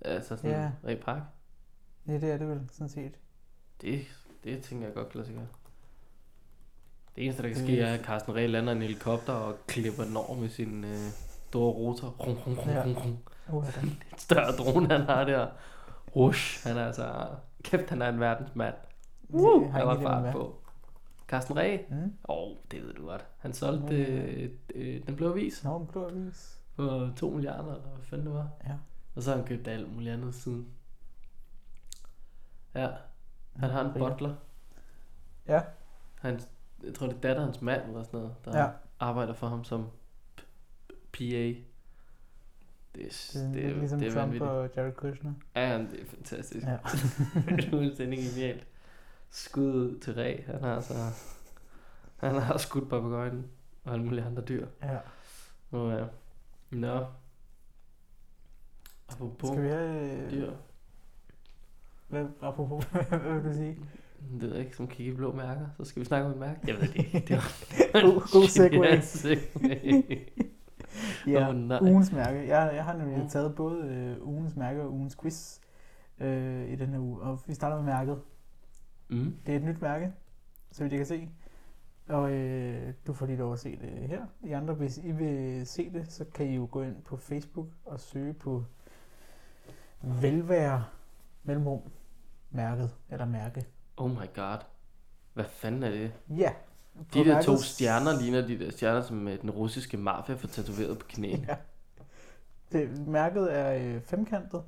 Altså sådan Ja. ja. Park. Ja, det er det vel, sådan set. Det, det tænker jeg godt kan lade sig gøre. Det eneste, der kan ske, er, at Carsten Reh lander en helikopter og klipper den over med sin øh, store rotor. Rum, rum, rum, Ja. rum, rum. Uh, den. Et større drone, han har der. Rush, han er altså... Kæft, han er en verdensmand. Woo, Det har han var fart på. Carsten Reh? Mm. Åh, oh, det ved du godt. Han solgte Ja. øh, øh, den blå avis Nå, en blå avis. for 2 milliarder, eller hvad fanden det var. Ja. Og så har han købt alt muligt andet siden. Ja, han har en butler. Ja. Han, jeg tror, det er datterens mand eller sådan noget, der Ja. arbejder for ham som PA. Det er, Det er, det er, ligesom det er Trump vanvittigt. og Jared Kushner. Ja, det er fantastisk. Ja. det er fuldstændig genialt. Skud ud til Ræ. Han har altså Han har skudt papegøjen og alle mulige andre dyr. Ja. Nå ja. Nå. Apropos Skal vi have... øh, dyr. Hvad, apropos, hvad vil du sige? Det ved jeg ikke, som kigger i blå mærker. Så skal vi snakke om et mærke. Jeg ved det ikke. Det var God, god segway. Ja. Ja, nej. ugens mærke. Jeg, jeg har nemlig Mm. taget både øh, ugens mærke og ugens quiz øh, i den her uge. Og vi starter med mærket. Mm. Det er et nyt mærke, så jeg kan se. Og øh, du får lige lov at se det her. I andre, hvis I vil se det, så kan I jo gå ind på Facebook og søge på velvære mellemrum mærket, eller mærke. Oh my god. Hvad fanden er det? Ja. De der to mærkets- stjerner ligner de der stjerner, som øh, den russiske mafia får tatoveret på knæene. Ja. Det, mærket er øh, femkantet.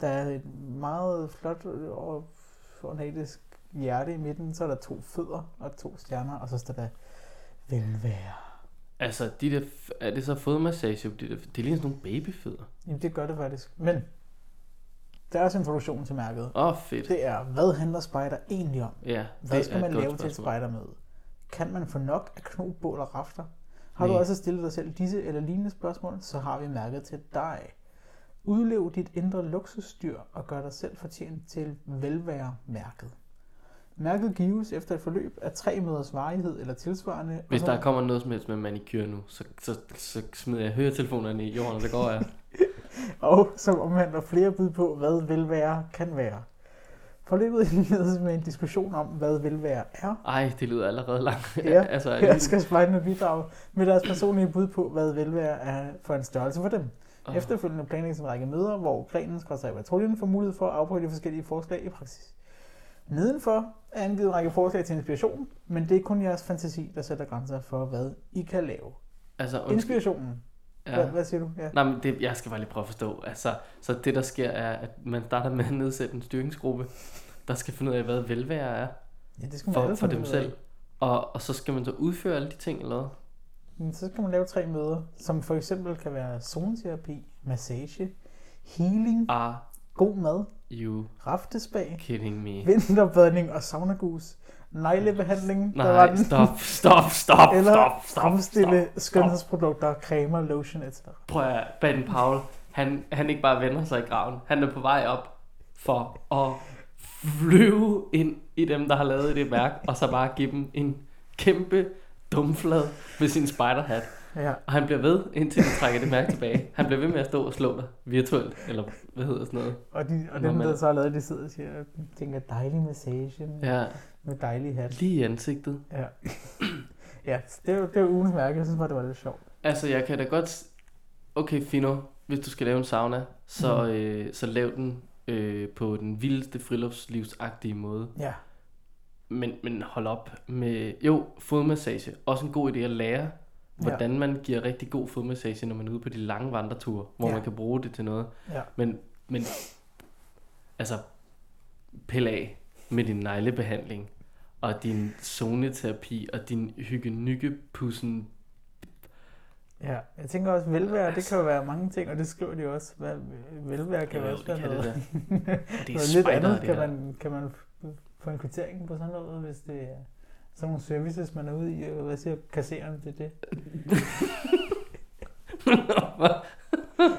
Der er et meget flot øh, og ornatisk hjerte i midten. Så er der to fødder og to stjerner, og så står der velvære. Altså, de der, er det så fodmassage? De der, det ligner sådan nogle babyfødder. Jamen, det gør det faktisk. Men der er også introduktion til mærket. Åh, oh, fedt. Det er, hvad handler spider egentlig om? Ja, Hvad det skal er man et godt lave til et spørgsmål. spidermøde? Kan man få nok af knobål og rafter? Har du Nej. også stillet dig selv disse eller lignende spørgsmål, så har vi mærket til dig. Udlev dit indre luksusdyr og gør dig selv fortjent til velvære-mærket. Mærket gives efter et forløb af tre møders varighed eller tilsvarende. og Hvis så- der kommer noget som helst med manikyr nu, så, så, så smider jeg høretelefonerne i jorden, og så går jeg. og som omhandler flere bud på, hvad velvære kan være. Forløbet indledes med en diskussion om, hvad velvære er, Ej, det lyder allerede langt. Ja, altså, Her skal spejderne bidrage med deres personlige bud på, hvad velvære er for en størrelse for dem. åh, Efterfølgende planlægges en række møder, hvor grenen skal sig patruljen får mulighed for at afprøve de forskellige forslag i praksis. Nedenfor er angivet en række forslag til inspiration, men det er kun jeres fantasi, der sætter grænser for, hvad I kan lave. altså, undskyld. Inspirationen. Ja. Hvad, hvad siger du? Ja. Nej, men det, jeg skal bare lige prøve at forstå. Altså, så det, der sker, er, at man starter med at nedsætte en styringsgruppe, der skal finde ud af, hvad velvære er ja, det skal man for, for dem selv. Og, og så skal man så udføre alle de ting, eller hvad? Så skal man lave tre møder, som for eksempel kan være zoneterapi, massage, healing, Are god mad, you raftespag, kidding me? vinterbadning og saunagus, neglebehandling, der var Nej, den, stop, stop, stop, eller stop, stop, fremstille stop, skønhedsprodukter, cremer, lotion, etc. Prøv at Baden Powell, han, han ikke bare vender sig i graven. Han er på vej op for at flyve ind i dem, der har lavet det værk, og så bare give dem en kæmpe dumflad med sin spiderhat. Ja, Og han bliver ved, indtil de trækker det mærke tilbage. Han bliver ved med at stå og slå dig virtuelt, eller hvad hedder sådan noget. og, de, og dem, men- der så har lavet det, sidder og siger, tænker, dejlig massage Ja, med dejlig hat. lige i ansigtet. Ja, ja det er jo det jo ugens mærke. Jeg synes bare, det var lidt sjovt. Altså, jeg kan da godt... Okay, Fino, hvis du skal lave en sauna, så, Mhm. øh, så lav den øh, på den vildeste friluftslivsagtige måde. Ja, Men, men hold op med... Jo, fodmassage. Også en god idé at lære, hvordan man giver rigtig god fodmassage, når man er ude på de lange vandreture, hvor Ja. man kan bruge det til noget. ja. Men, men altså, pille af med din neglebehandling, og din zoneterapi, og din hyggenykke-pussen. Ja, jeg tænker også, velvære, det kan jo være mange ting, og det skriver de også. Hvad, velvære kan Jo, også det være det noget. Det er noget lidt andet. det Kan man, kan man få en kvittering på sådan noget, hvis det er sådan nogle services, man er ude i, og hvad siger kassereren til det?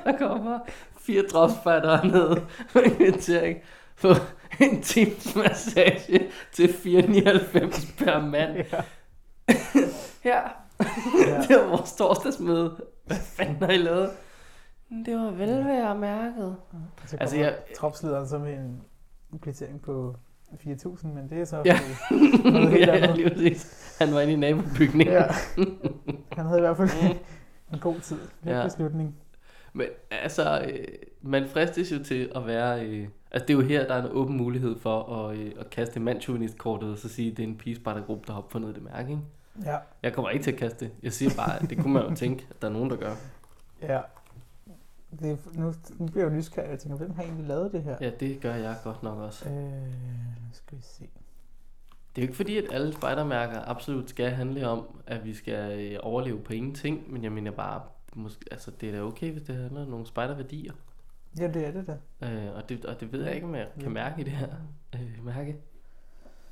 Der kommer fire dropspejder ned med en kvittering på en times massage til 4,99 per mand. Ja. Ja, Ja. det var vores torsdagsmøde. Hvad fanden har I lavet? Det var velvære mærket. Så Altså, altså, jeg- tropslederen med en kvittering på 4.000, men det er så Ja. noget helt ja, ja, andet. lige præcis. Han var inde i nabobygningen. Ja. Han havde i hvert fald en god tid. Ja. Ja. beslutning. Men altså, øh, man fristes jo til at være... Øh, altså, det er jo her, der er en åben mulighed for at, øh, at kaste mandsjuvenist-kortet og så sige, at det er en pigespejdergruppe, der har opfundet det mærke, ikke? Ja. Jeg kommer ikke til at kaste det. Jeg siger bare, at det kunne man jo tænke, at der er nogen, der gør. ja. Det, nu, nu bliver jeg jo nysgerrig, jeg tænker, hvem har egentlig lavet det her? Ja, det gør jeg godt nok også. Øh, skal vi se. Det er jo ikke fordi, at alle spejdermærker absolut skal handle om, at vi skal øh, overleve på ingenting, men jeg mener bare, måske, altså, det er da okay, hvis det handler om nogle spejderværdier. Ja, det er det da. Øh, og, det, og det ved jeg ikke, om jeg kan mærke i det her øh, mærke.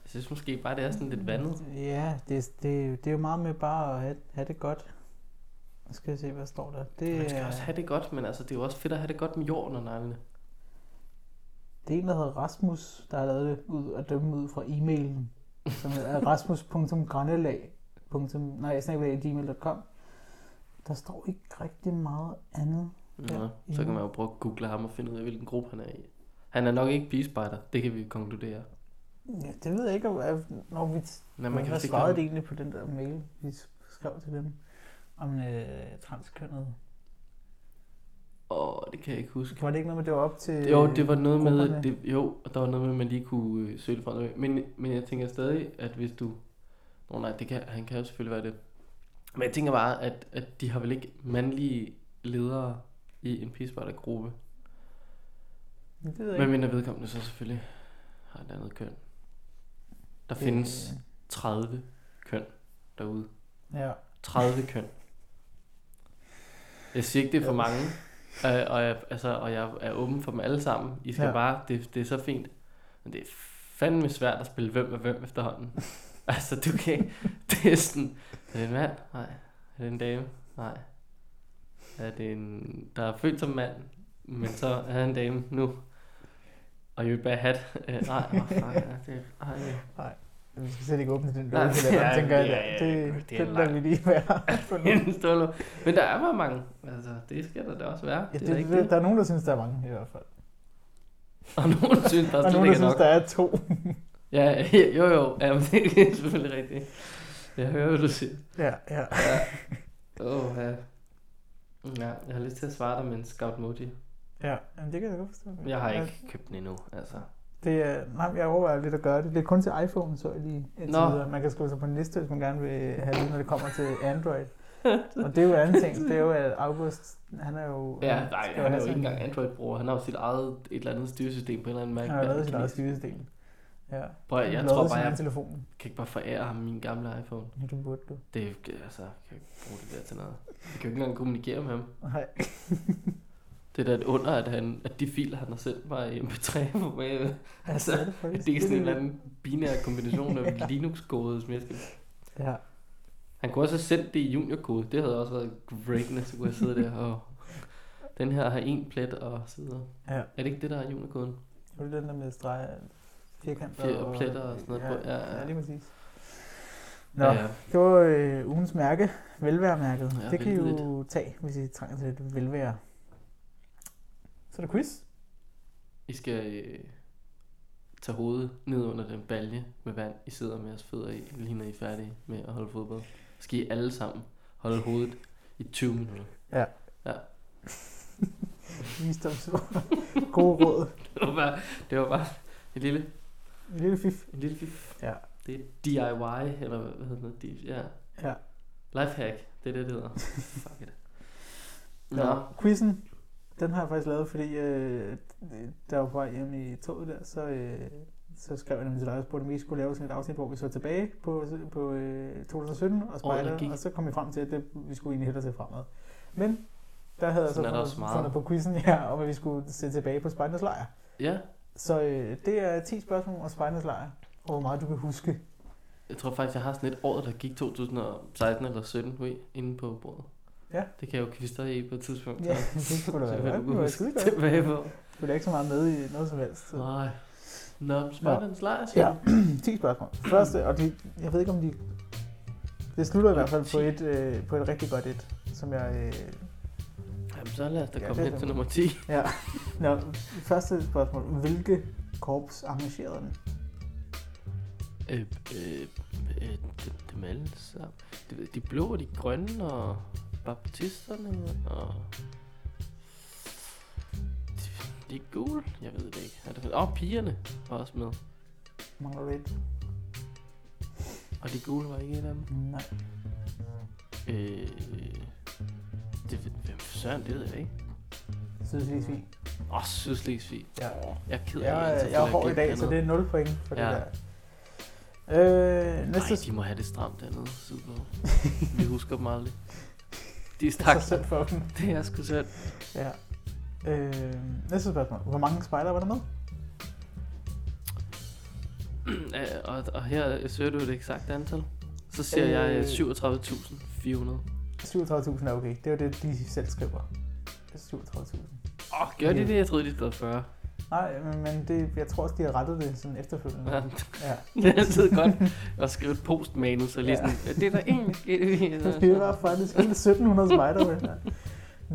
Jeg synes måske bare, det er sådan lidt vandet. Ja, det, det, det er jo meget med bare at have, have det godt. Nu skal jeg se, hvad står der. Det, Man skal er- også have det godt, men altså, det er jo også fedt at have det godt med jorden og neglene. Det er en, der hedder Rasmus, der har lavet det ud at dømme ud fra e-mailen, som er rasmus.grandelag. Nej, snabel.gmail.com. Der står ikke rigtig meget andet. Ja. så kan man jo prøve at google ham og finde ud af, hvilken gruppe han er i. Han er nok ikke pigespejder, det kan vi konkludere. Ja, det ved jeg ikke, om- når vi Men man kan svarede det egentlig på den der mail, vi skrev til dem? Om øh, transkønnet. Åh, det kan jeg ikke huske. Var det ikke noget med, det var op til Jo, det var noget med, grupperne? det, jo, der var noget med, at man lige kunne øh, søge det fra noget. Men, men jeg tænker stadig, at hvis du... Nå nej, det kan, han kan jo selvfølgelig være det. Men jeg tænker bare, at, at de har vel ikke mandlige ledere i en pigespejdergruppe. Det ved jeg Men ikke. mindre vedkommende så selvfølgelig har et andet køn. Der Det- findes 30 køn derude. Ja. 30 køn. Jeg siger ikke, det er for mange, øh, og, jeg, altså, og jeg er åben for dem alle sammen. I skal Ja. bare, det, det er så fint. Men det er fandme svært at spille hvem med hvem efterhånden. altså, du kan det er sådan, er det en mand? Nej. Er det en dame? Nej. Er det en, der er født som mand, men så er han en dame nu? Og you bad hat? Øh, nej, oh, fuck, ja, det, ej. Vi skal slet ikke åbne den Nej, til den, ja, tænker jeg. ja, ja, Det, det er den lang- lader vi lige være. for. En. Men der er bare mange. Altså, det skal der da også være. Ja, det, det, er ikke det, det. der er nogen, der synes, der er mange i hvert fald. Og nogen synes, der slet nogen, der er synes, nok. der er to. Ja, jo jo. Ja, det er selvfølgelig rigtigt. Jeg hører, hvad du siger. ja, ja. Åh, oh, ja. Ja, jeg har lyst til at svare dig med en Scout Moji. Ja, men det kan jeg godt forstå. Jeg har ikke købt den endnu, altså. Det er, nej, jeg overvejer lidt at gøre det. Det er kun til iPhone, så lige indtil Nå. videre. Man kan skrive sig på en liste, hvis man gerne vil have det, når det kommer til Android. Og det er jo en anden ting. Det er jo, at August, han er jo... Ja, nej, han er jo ikke engang Android-bruger. Han har jo sit eget et eller andet styresystem på en eller anden Mac. Han har lavet sit eget styresystem. Ja. Prøv, jeg Han tror bare, jeg telefon. kan ikke bare forære ham min gamle iPhone. Ja, det burde du. Det altså, jeg kan ikke bruge det der til noget. Jeg kan jo ikke engang kommunikere med ham. Nej. Det er da et under, at, han, at de filer, han har sendt mig i MP3 på med. Altså, det er det er sådan en er eller anden binær kombination af Linux-kode, som jeg skal... Ja. Han kunne også have sendt det i junior-kode. Det havde også været greatness, så kunne jeg sidde der og... Den her har en plet og så videre. Ja. Er det ikke det, der er junior-koden? Det er den der med streger, firkanter Fjer- og pletter og sådan noget ja, på. Ja, ja. ja, lige præcis. Nå, Ja, ja. det var øh, ugens mærke, velværemærket. Ja, det kan I jo tage, hvis I trænger til lidt velvære. Så er der quiz. I skal øh, tage hovedet ned under den balje med vand, I sidder med jeres fødder i, lige når I er færdige med at holde fodbold. Så skal I alle sammen holde hovedet i 20 minutter. Ja. Ja. Visdomsord. Gode råd. Det var bare, det var bare et lille, En lille fif. en lille fif. Ja. Det er DIY, eller hvad hedder det? De- Ja. Ja. Lifehack, det er det, det hedder. Fuck it. Nå, Nå, quizzen, den har jeg faktisk lavet, fordi øh, der var på vej hjem i toget der, så, øh, så skrev jeg nemlig til dig og spurgte, om vi skulle lave sådan et afsnit, hvor vi så tilbage på, på øh, 2017 og gik. og så kom vi frem til, at det, vi skulle egentlig hellere se fremad. Men der havde jeg så fundet, fundet på quizzen, ja, om at vi skulle se tilbage på Spejdernes Lejr. ja. Så øh, det er 10 spørgsmål om Spejdernes Lejr, og hvor meget du kan huske. Jeg tror faktisk, jeg har sådan et år, der gik 2016 eller 17 ved, inde på bordet. Ja. Det kan jeg jo kviste dig i på et tidspunkt. Ja, det skulle da være Det kunne huske skide godt. tilbage på. Du er ikke så meget med i noget som helst. Så. Nej. Nå, Spartans lejr, Ja, 10 spørgsmål. Første, og de, jeg ved ikke om de... Det slutter i hvert fald på et, øh, på et rigtig godt et, som jeg... Øh, Jamen, så lad os da Ja, komme det hen til det. nummer 10. ja. Nå, første spørgsmål. Hvilke korps arrangerede den? Øh, øh, øh, de, dem alle sammen. De, de blå og de grønne og baptisterne og... De, de er gule. Jeg ved det ikke. Er det, åh, pigerne var også med. Mangler du et? Og de gule var ikke et af dem. Nej. Øh, det, hvem søren, det ved jeg ikke. Sydslesvig. Åh, oh, Sydslesvig. Ja. Jeg er ked af Jeg, det. er- jeg er hård i dag, så det er 0 point for Ja. det der. Øh, næste Nej, de må have det stramt dernede sydpå. Vi husker dem aldrig. De er stak. synd for dem. Det er sgu synd. Ja. Øh, næste spørgsmål. Hvor mange spejder var der med? Ja, og, og her søger du et eksakt antal. Så siger Øh. jeg øh, 37.400. 37.000 er okay. Det er jo det, de selv skriver. Det er 37.000. Åh, oh, gør de det? Jeg troede, de stod 40. Nej, men, men det, jeg tror også, de har rettet det sådan efterfølgende. Ja, Ja. det er altid godt at skrive et postmanus og lige Ja. sådan, ja. det er der egentlig sket. Det var faktisk hele 1700 spejder med her.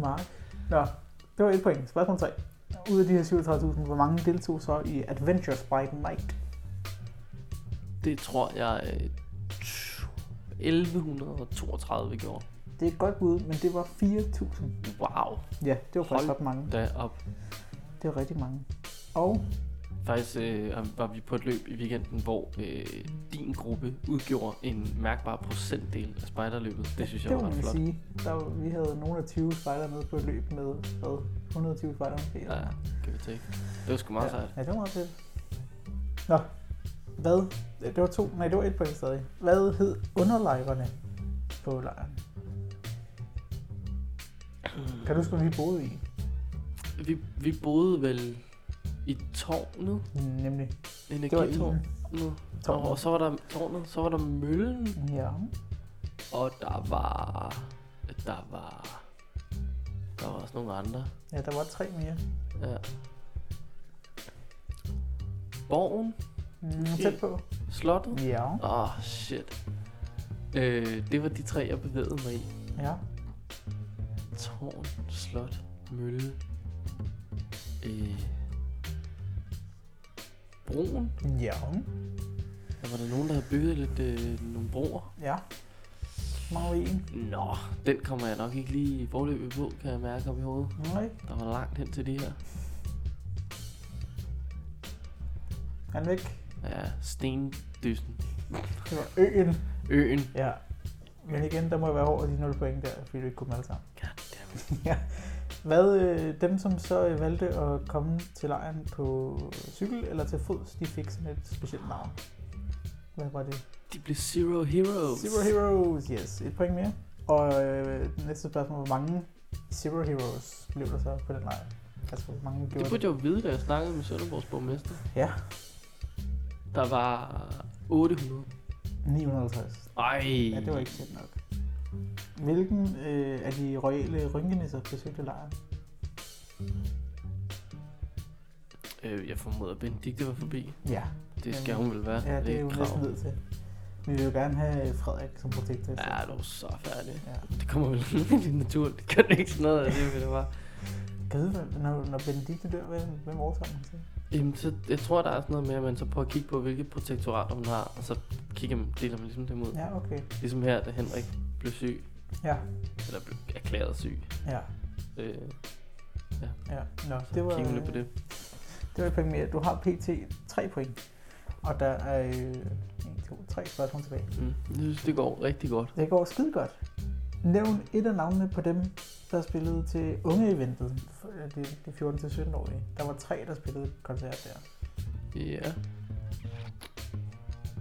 Mark. Nå, det var et point. Spørgsmål 3. Ud af de her 37.000, hvor mange deltog så i Adventures by Night? Det tror jeg øh, 1132 gjorde. Det er et godt bud, men det var 4.000. Wow, Ja, det var faktisk Hold ret mange. da op. Det var rigtig mange. Og Faktisk øh, var vi på et løb i weekenden, hvor øh, din gruppe udgjorde en mærkbar procentdel af spejderløbet. Det synes jeg det var må ret man flot. sige. Der var, vi havde nogle af 20 spejder med på et løb med hvad, 120 spejder måske. Ja, kan vi take. Det var sgu meget ja. sejt. ja, det var meget fedt. Nå, hvad? Det var to, nej, det var et point stadig. Hvad hed underlejrene på lejren? Kan du huske, hvad vi boede i? Vi, vi boede vel i tårnet, Nemlig. Det var energitårnet. en. Og, og så var der tårnet, så var der møllen, Ja. og der var, der var, der var også nogle andre. ja, der var tre mere. Ja. Borgen, Mm, tæt på. slottet. Ja. Åh, oh, shit. Øh, det var de tre, jeg bevægede mig i. Ja. Tårn, slot, mølle. Øh, broen. Ja. Der var der nogen, der havde bygget lidt øh, nogle broer. Ja. Marien. Nå, den kommer jeg nok ikke lige i forløbet på, kan jeg mærke op i hovedet. Nej. Der var langt hen til de her. Han væk. Ja, stendyssen. Det var øen. Øen. Ja. Men igen, der må jeg være over de 0 point der, fordi du ikke kunne dem alle sammen. Ja. Hvad, øh, dem som så øh, valgte at komme til lejren på cykel eller til fods, de fik sådan et specielt navn. Hvad var det? De blev Zero Heroes. Zero Heroes, yes. Et point mere. Og øh, næste spørgsmål, hvor mange Zero Heroes blev der så på den lejr? Altså, hvor mange Det gjorde burde jeg jo vide, da jeg snakkede med Sønderborgs borgmester. Ja, Der var 800. 950. Ej. Ja, det var ikke tæt nok. Hvilken øh, af de royale rynkenisser besøgte lejren? Øh, jeg formoder, at Benedikte var forbi. Ja, Det skal hun vel være. ja det er jo næsten nødt til. Vi vil jo gerne have Frederik som protektor. Ja, for. du er så færdig. Ja. Det kommer vel lidt naturligt. Det kan ikke sådan noget af det, det var. Hvad- når, når Benedikte dør, hvem, hvem overtager man til? Jamen, så, jeg tror, der er sådan noget med, at man så prøver at kigge på, hvilke protektorater man har, og så kigger man, deler man ligesom dem ud. Ja, okay. Ligesom her, da Henrik blev syg, Ja, eller blev erklæret syg. ja, Øh, ja. Nå, så det var, kigger man lidt på det. det var mere. Du har pt. 3 point. Og der er øh, 1, 2, 3 spørgsmål tilbage. Mm. Jeg synes, det går rigtig godt. Det går skide godt. Nævn et af navnene på dem, der spillede til unge-eventet, for- øh, de, de 14-17-årige. Der var tre, der spillede koncert der. Ja.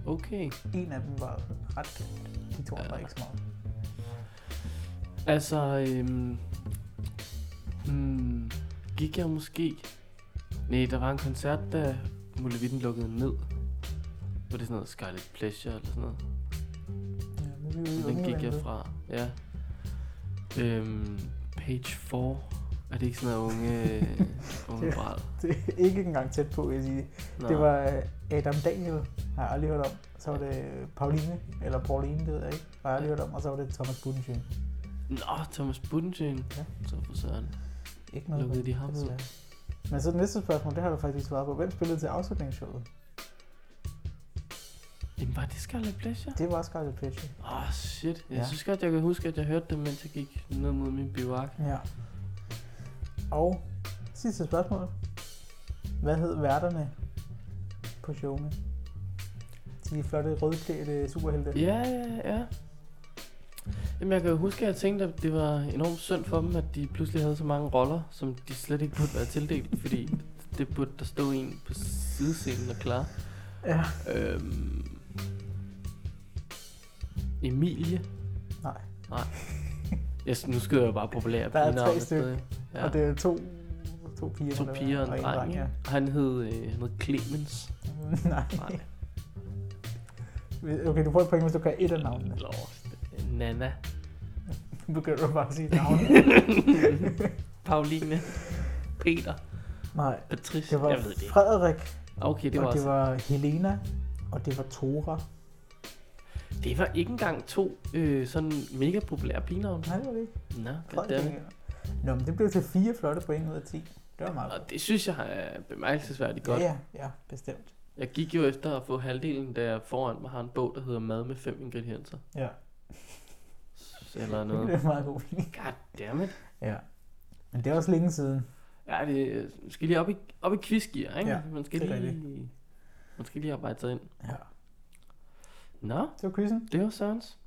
Okay. En af dem var ret kendt. De to andre Ja. ikke så meget. Altså, øhm, hmm, gik jeg måske... Nej, der var en koncert, da Mulevitten lukkede ned. Var det sådan noget Scarlet Pleasure eller sådan noget? Ja, er vi Den gik jeg fra, ja. Øhm, page 4. Er det ikke sådan noget unge, unge Det- bræd? Det er ikke engang tæt på, vil jeg sige. Nå. Det var øh, Adam Daniel, har jeg aldrig hørt om. Så var det Pauline, eller Pauline, det ved jeg ikke. Har jeg aldrig hørt om. Og så var det Thomas Budensjøen. Nå, Thomas Budensjøen. Ja. Så for søren. Ikke noget. Lukkede de ham ud? Men så det næste spørgsmål, det har du faktisk svaret på. Hvem spillede til afslutningsshowet? Jamen, var det Scarlet Pleasure? Det var Scarlet Pleasure. Åh, oh, shit. Jeg Ja. synes godt, jeg kan huske, at jeg hørte det, mens jeg gik ned mod min bivak. Ja. Og sidste spørgsmål. Hvad hed værterne på showene? De flotte rødklædte superhelte. Ja, ja, ja. Jamen, jeg kan jo huske, at jeg tænkte, at det var enormt synd for dem, at de pludselig havde så mange roller, som de slet ikke burde være tildelt, fordi det burde der stå en på sidescenen og klar. ja. Øhm, Emilie. Nej. Nej. Jeg, nu skyder jeg bare populære Der er tre stykker. Ja. Og det er to, to piger. to piger og en og dreng. ja. Han hed, øh, han hed Clemens. Nej. Nej. Okay, du får et point, hvis du kan et af navnene. Lost. Nana. Nu begynder du bare at sige navn. Pauline. Peter. Nej, Patricia. det var Jeg ved det ikke. Frederik, Okay, det var, og det også, var Helena, og det var Tora. det var ikke engang to øh, sådan mega populære pigenavne. Nej, det var det ikke. Nå, Frederik. goddammit. Nå, men det blev til fire flotte point ud af 10. Det var meget godt. Og det synes jeg er bemærkelsesværdigt godt. Ja, ja, ja, bestemt. Jeg gik jo efter at få halvdelen, da jeg foran mig har en bog, der hedder Mad med fem ingredienser. Ja, Eller det noget. er meget god mening. God damn it. Ja. Men det er også længe siden. Ja, det skal lige op i, op i quizgear, ikke? Ja, man skal det er lige, man skal lige arbejde sig ind. Ja. Nå, Det var quizzen. det var Sørens.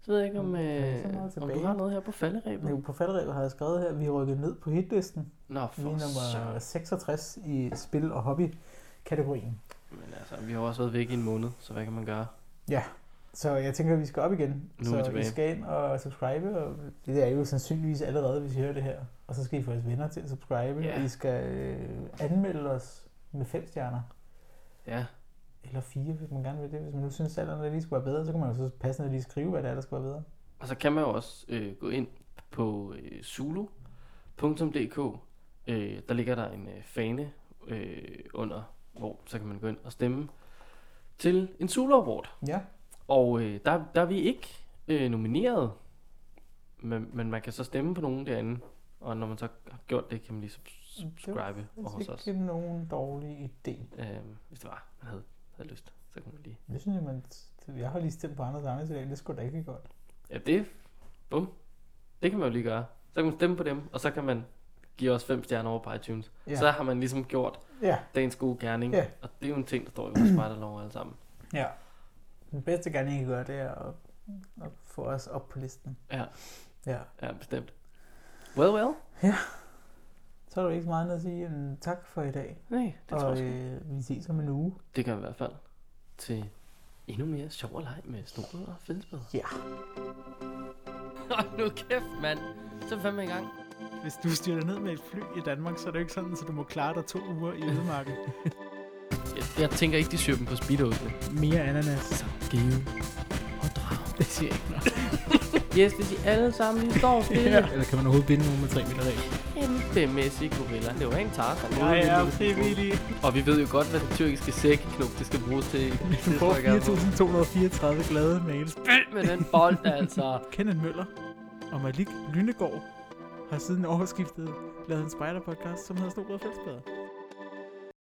Så ved jeg ikke, om, øh, om du har noget her på falderæbet. Nu på falderæbet har jeg skrevet her, at vi rykket ned på hitlisten. Nå, Vi er for nummer søren. 66 i spil- og hobby-kategorien. Men altså, vi har jo også været væk i en måned, så hvad kan man gøre? Så jeg tænker, at vi skal op igen. Nu så vi I skal ind og subscribe, og det er jo sandsynligvis allerede, hvis I hører det her. Og så skal I få jeres venner til at subscribe, Ja. og I skal øh, anmelde os med fem stjerner. Ja, Eller fire, hvis man gerne vil det. Hvis man nu synes, at der lige skulle være bedre, så kan man jo så passende lige skrive, hvad det er, der skulle være bedre. og så kan man jo også øh, gå ind på øh, zulu.dk. Øh, der ligger der en øh, fane øh, under, hvor så kan man gå ind og stemme til en Zulu Award. Ja, Og øh, der, der er vi ikke øh, nomineret, men, men man kan så stemme på nogen derinde. Og når man så har gjort det, kan man lige subs- subscribe det hos er os. ikke nogen dårlig idé. Øh, hvis det var, man havde, havde lyst, så kan man lige... Det synes jeg, man... Jeg har lige stemt på Anders i dag, det skulle da ikke godt. Ja, det... Bum. Det kan man jo lige gøre. Så kan man stemme på dem, og så kan man give os fem stjerner over på iTunes. Ja. Så har man ligesom gjort Ja, dagens gode gerning. Ja. Og det er jo en ting, der står i vores spejderlov alle sammen. ja. Den bedste gerning, I kan gøre, det er at, at få os op på listen. Ja, Ja. ja bestemt. Well, well. Så er der ikke så meget andet at sige end tak for i dag. Nej, det tror og jeg sgu. øh, vi ses om en uge. Det kan i hvert fald til endnu mere sjov og leg med snobrød og fællesbad. Ja. Hold nu kæft, mand. Så er vi fandme i gang. Hvis du styrter ned med et fly i Danmark, så er det jo ikke sådan, så du må klare dig to uger i ødemarken. Jeg, jeg tænker ikke, de syr dem på speedosene. Mere ananas. Så give og drag. Det siger jeg ikke noget. Yes, hvis I alle sammen lige står stille. Ja. Eller kan man overhovedet binde nogen med 3 meter regel? Kæmpemæssig gorilla. Det var en tartan. Jeg er frivillig. Og vi ved jo godt, hvad det tyrkiske sækknop, det skal bruges til. Du får 4.234 glade mails. Spil med den bold, altså. Kenneth Møller og Malik Lynegård har siden årsskiftet lavet en spider-podcast, som hedder Snobrød og Fællesbader.